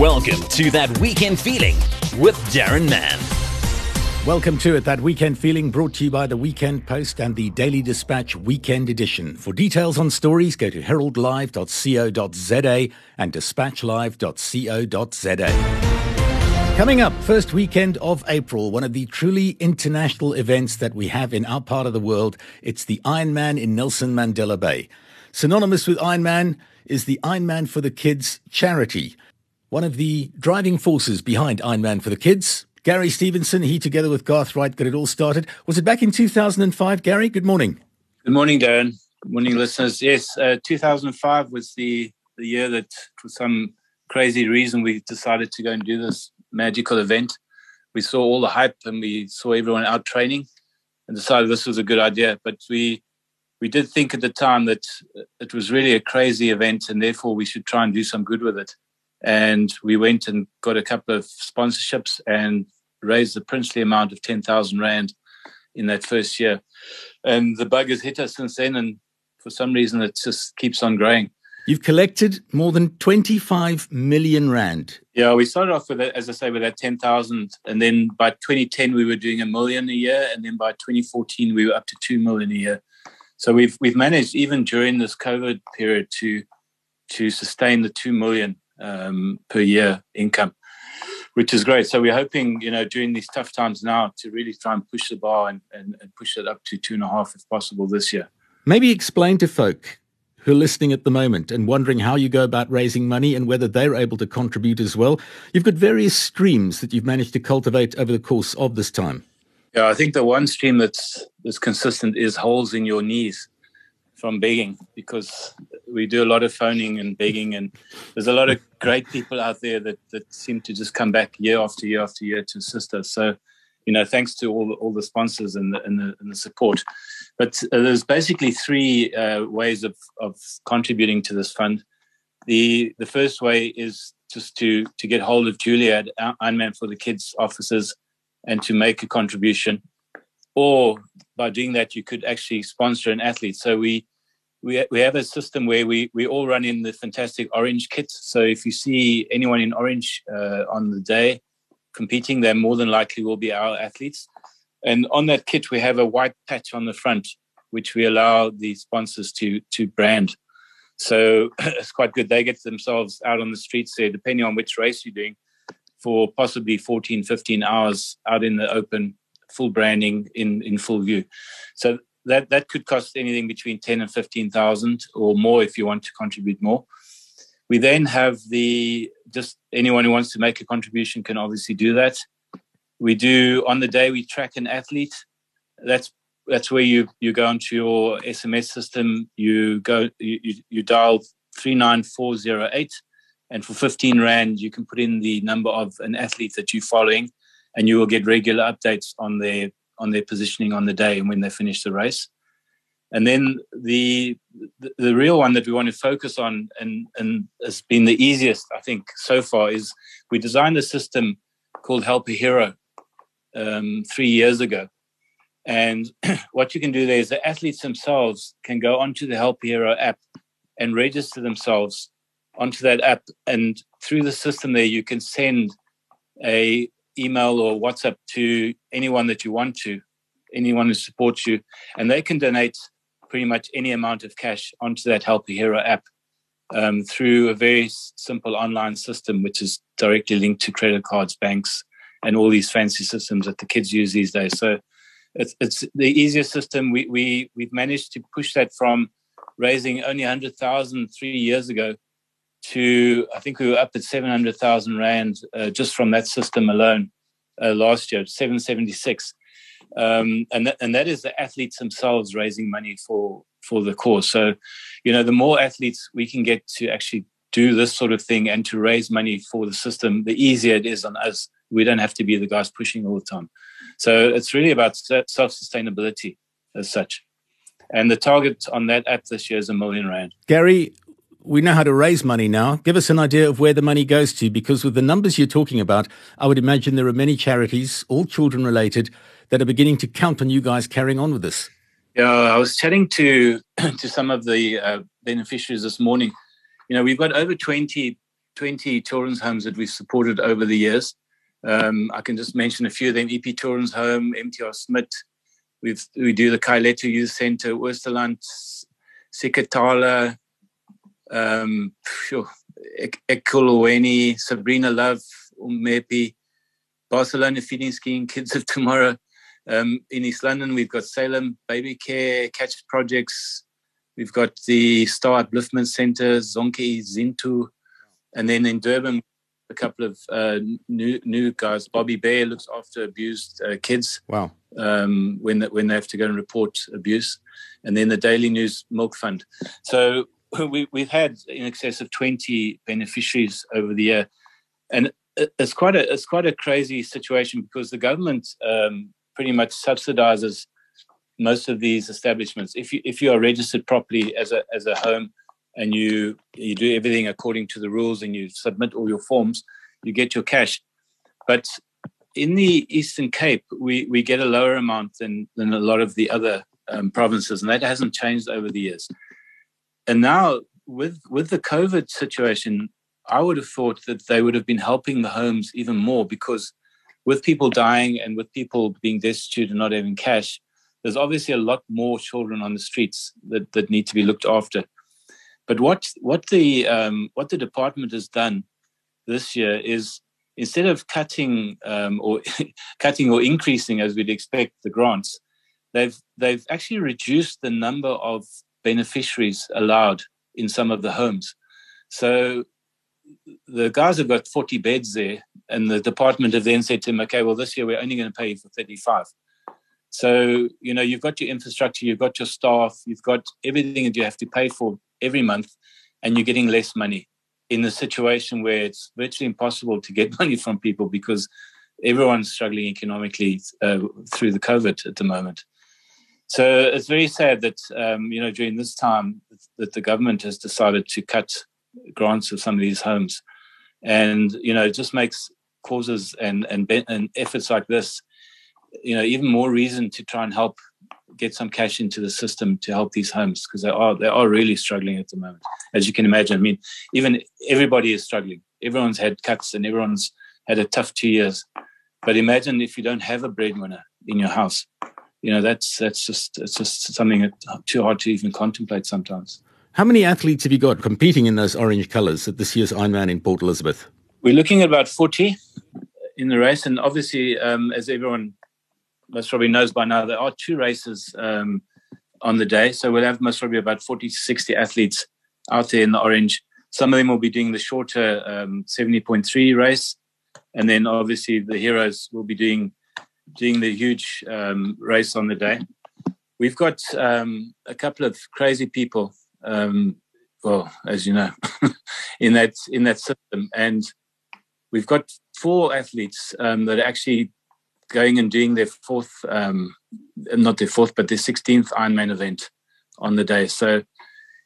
Welcome to That Weekend Feeling with Darren Mann. Welcome to it, that weekend feeling brought to you by the Weekend Post and the Daily Dispatch Weekend Edition. For details on stories, go to heraldlive.co.za and dispatchlive.co.za. Coming up, first weekend of April, one of the truly international events that we have in our part of the world. It's the Ironman in Nelson Mandela Bay. Synonymous with Ironman is the Ironman for the Kids charity. One of the driving forces behind Ironman for the Kids, Gary Stevenson, he together with Garth Wright got it all started. Was it back in 2005, Gary? Good morning. Good morning, Darren. Good morning, listeners. Yes, uh, 2005 was the, the year that, for some crazy reason, we decided to go and do this magical event. We saw all the hype and we saw everyone out training and decided this was a good idea. But we we did think at the time that it was really a crazy event and therefore we should try and do some good with it and we went and got a couple of sponsorships and raised the princely amount of 10,000 Rand in that first year. And the bug has hit us since then, and for some reason, it just keeps on growing. You've collected more than 25 million Rand. Yeah, we started off with, that, as I say, with that 10,000. And then by 2010, we were doing a million a year. And then by 2014, we were up to 2 million a year. So we've, we've managed, even during this COVID period, to, to sustain the 2 million um, per year income, which is great. So we're hoping, you know, during these tough times now to really try and push the bar and, and, and push it up to two and a half if possible this year. Maybe explain to folk who are listening at the moment and wondering how you go about raising money and whether they're able to contribute as well. You've got various streams that you've managed to cultivate over the course of this time. Yeah, I think the one stream that's that's consistent is holes in your knees from begging because we do a lot of phoning and begging and there's a lot of great people out there that, that seem to just come back year after year after year to assist us. So you know thanks to all the, all the sponsors and the, and the, and the support. But uh, there's basically three uh, ways of, of contributing to this fund. The the first way is just to to get hold of Julia at Ironman for the Kids offices and to make a contribution. Or by doing that you could actually sponsor an athlete. So we we we have a system where we we all run in the fantastic orange kits. So if you see anyone in orange uh, on the day competing, they more than likely will be our athletes. And on that kit, we have a white patch on the front, which we allow the sponsors to to brand. So it's quite good. They get themselves out on the streets there, depending on which race you're doing, for possibly 14, 15 hours out in the open, full branding in in full view. So that that could cost anything between ten and fifteen thousand or more if you want to contribute more. We then have the just anyone who wants to make a contribution can obviously do that. We do on the day we track an athlete. That's that's where you you go onto your SMS system. You go you, you, you dial three nine four zero eight, and for fifteen rand you can put in the number of an athlete that you're following, and you will get regular updates on their on their positioning on the day and when they finish the race. And then the, the, real one that we want to focus on and and has been the easiest I think so far is we designed a system called Help a Hero um, three years ago. And what you can do there is the athletes themselves can go onto the Help a Hero app and register themselves onto that app. And through the system there, you can send a email or WhatsApp to anyone that you want to, anyone who supports you, and they can donate pretty much any amount of cash onto that Help a Hero app um, through a very simple online system, which is directly linked to credit cards, banks, and all these fancy systems that the kids use these days. So it's, it's the easiest system. We, we, we've managed to push that from raising only 100,000 three years ago to I think we were up at seven hundred thousand rand uh, just from that system alone uh, last year, seven seventy six, um, and that, and that is the athletes themselves raising money for for the cause. So, you know, the more athletes we can get to actually do this sort of thing and to raise money for the system, the easier it is on us. We don't have to be the guys pushing all the time. So it's really about self sustainability as such. And the target on that app this year is a million rand. Gary, we know how to raise money now. Give us an idea of where the money goes to, because with the numbers you're talking about, I would imagine there are many charities, all children related, that are beginning to count on you guys carrying on with this. Yeah, I was chatting to to some of the uh, beneficiaries this morning. You know, we've got over 20 20 children's homes that we've supported over the years. Um, I can just mention a few of them: EP Children's Home, MTR Smith. We've, we do the Khayelitsha Youth Centre, Oosterland, Sikatala, um, Ekulweni, Sabrina Love, Umepi, Barcelona Feeding Scheme, Kids of Tomorrow. Um, in East London, we've got Salem Baby Care, Catch Projects. We've got the Star Upliftment Centre, Zonke Zintu. And then in Durban, a couple of uh, new new guys. Bobbi Bear looks after abused uh, kids. Wow. Um, when when they have to go and report abuse, and then the Daily News Milk Fund. So we, we've had in excess of twenty beneficiaries over the year, and it's quite a it's quite a crazy situation because the government um, pretty much subsidizes most of these establishments. If you if you are registered properly as a as a home and you you do everything according to the rules and you submit all your forms, you get your cash. But in the Eastern Cape, we, we get a lower amount than, than a lot of the other um, provinces, and that hasn't changed over the years. And now, with with the COVID situation, I would have thought that they would have been helping the homes even more because with people dying and with people being destitute and not having cash, there's obviously a lot more children on the streets that, that need to be looked after. But what what the um, what the department has done this year is instead of cutting um, or cutting or increasing as we'd expect the grants, they've they've actually reduced the number of beneficiaries allowed in some of the homes. So the guys have got 40 beds there, and the department have then said to them, okay, well, this year we're only going to pay you for 35. So, you know, you've got your infrastructure, you've got your staff, you've got everything that you have to pay for every month, and you're getting less money in a situation where it's virtually impossible to get money from people because everyone's struggling economically uh, through the COVID at the moment. So it's very sad that um, you know during this time that the government has decided to cut grants of some of these homes, and you know it just makes causes and and, and efforts like this you know even more reason to try and help get some cash into the system to help these homes because they are they are really struggling at the moment as you can imagine. I mean even everybody is struggling. Everyone's had cuts and everyone's had a tough two years. But imagine if you don't have a breadwinner in your house you know that's that's just it's just something that too hard to even contemplate sometimes how many athletes have you got competing in those orange colors at this year's ironman in port elizabeth we're looking at about 40 in the race and obviously um, as everyone most probably knows by now, there are two races um, on the day. So we'll have most probably about 40 to 60 athletes out there in the orange. Some of them will be doing the shorter um, 70.3 race. And then obviously the heroes will be doing doing the huge um, race on the day. We've got um, a couple of crazy people, um, well, as you know, in that in that system, and we've got four athletes um, that are actually going and doing their fourth, um, not their fourth, but their 16th Ironman event on the day. So,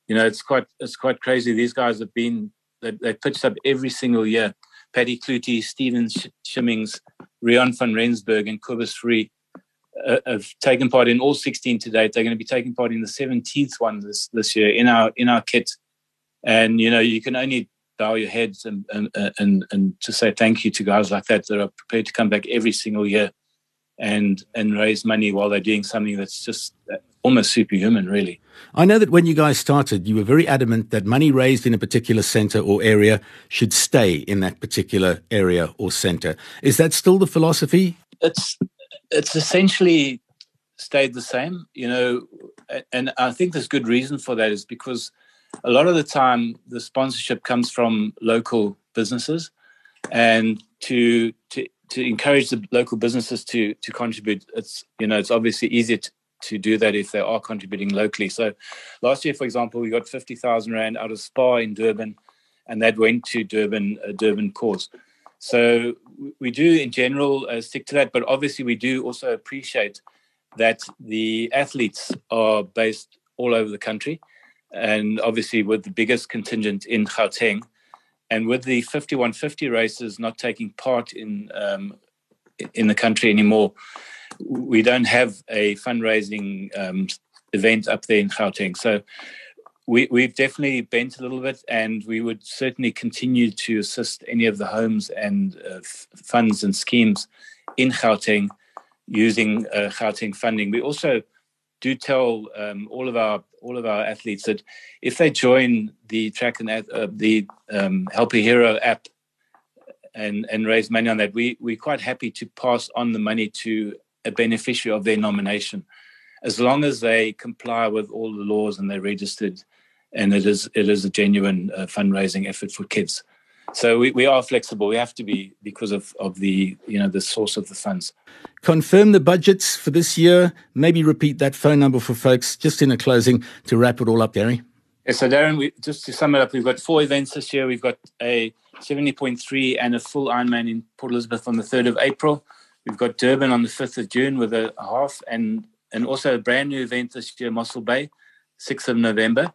you know, it's quite it's quite crazy. These guys have been they, they pitched up every single year. Paddy Clutie, Steven Shimmings, Rion van Rensburg, and Cobus Free uh, have taken part in all 16 to date. They're going to be taking part in the 17th one this this year in our in our kit. And you know, you can only bow your heads and, and and and to say thank you to guys like that that are prepared to come back every single year and and raise money while they're doing something that's just almost superhuman really. I know that when you guys started you were very adamant that money raised in a particular center or area should stay in that particular area or center. Is that still the philosophy? It's it's essentially stayed the same you know and i think there's good reason for that is because a lot of the time the sponsorship comes from local businesses and to to to encourage the local businesses to to contribute it's you know it's obviously easier to, to do that if they are contributing locally so last year for example we got 50,000 rand out of Spar in durban and that went to durban a durban cause so we do in general uh, stick to that but obviously we do also appreciate that the athletes are based all over the country and obviously with the biggest contingent in Gauteng. And with the 5150 races not taking part in um, in the country anymore, we don't have a fundraising um, event up there in Gauteng. So we, we've definitely bent a little bit, and we would certainly continue to assist any of the homes and uh, f- funds and schemes in Gauteng using uh, Gauteng funding. We also do tell um, all of our all of our athletes that if they join the track and uh, the um, Help a Hero app and and raise money on that, we we're quite happy to pass on the money to a beneficiary of their nomination, as long as they comply with all the laws and they're registered, and it is it is a genuine uh, fundraising effort for kids. So we, we are flexible. We have to be because of, of the you know the source of the funds. Confirm the budgets for this year. Maybe repeat that phone number for folks just in a closing to wrap it all up, Gary. Yes, so Darren, we, just to sum it up, we've got four events this year. We've got a 70.3 and a full Ironman in Port Elizabeth on the 3rd of April. We've got Durban on the 5th of June with a half and, and also a brand new event this year, Mossel Bay, 6th of November.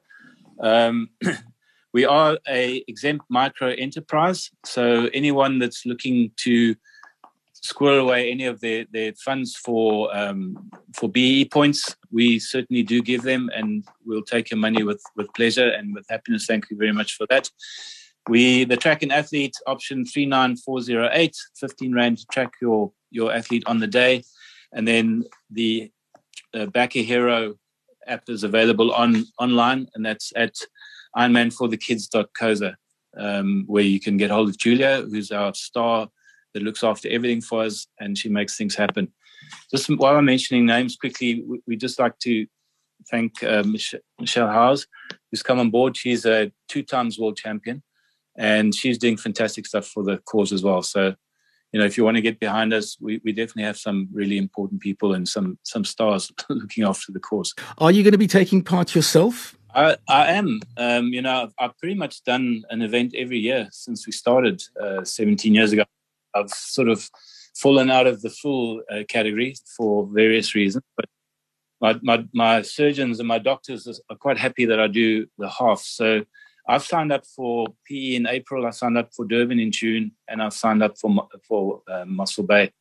Um, we are a exempt micro enterprise. So anyone that's looking to squirrel away any of their, their funds for um, for BE points, we certainly do give them, and we'll take your money with with pleasure and with happiness. Thank you very much for that. We the track and athlete option three nine four zero eight, 15 rand to track your your athlete on the day, and then the uh, Back a Hero app is available on online, and that's at ironmanforthekids.coza, um, where you can get hold of Julia, who's our star that looks after everything for us, and she makes things happen. Just while I'm mentioning names quickly, we, we just like to thank uh, Michelle, Michelle Howes, who's come on board. She's a two times world champion, and she's doing fantastic stuff for the cause as well. So, you know, if you want to get behind us, we, we definitely have some really important people and some some stars looking after the course. Are you going to be taking part yourself? I, I am. Um, you know, I've, I've, pretty much done an event every year since we started uh, 17 years ago. I've sort of fallen out of the full uh, category for various reasons, but my, my, my surgeons and my doctors are quite happy that I do the half. So I've signed up for PE in April. I signed up for Durban in June, and I've signed up for for uh, Mossel Bay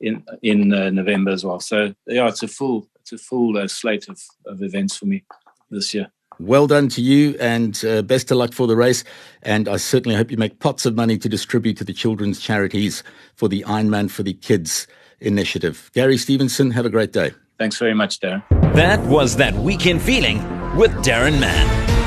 in in uh, November as well. So yeah, it's a full it's a full uh, slate of, of events for me this year. Well done to you, and uh, best of luck for the race. And I certainly hope you make pots of money to distribute to the children's charities for the Ironman for the Kids initiative. Gary Stevenson, have a great day. Thanks very much, Darren. That was That Weekend Feeling with Darren Mann.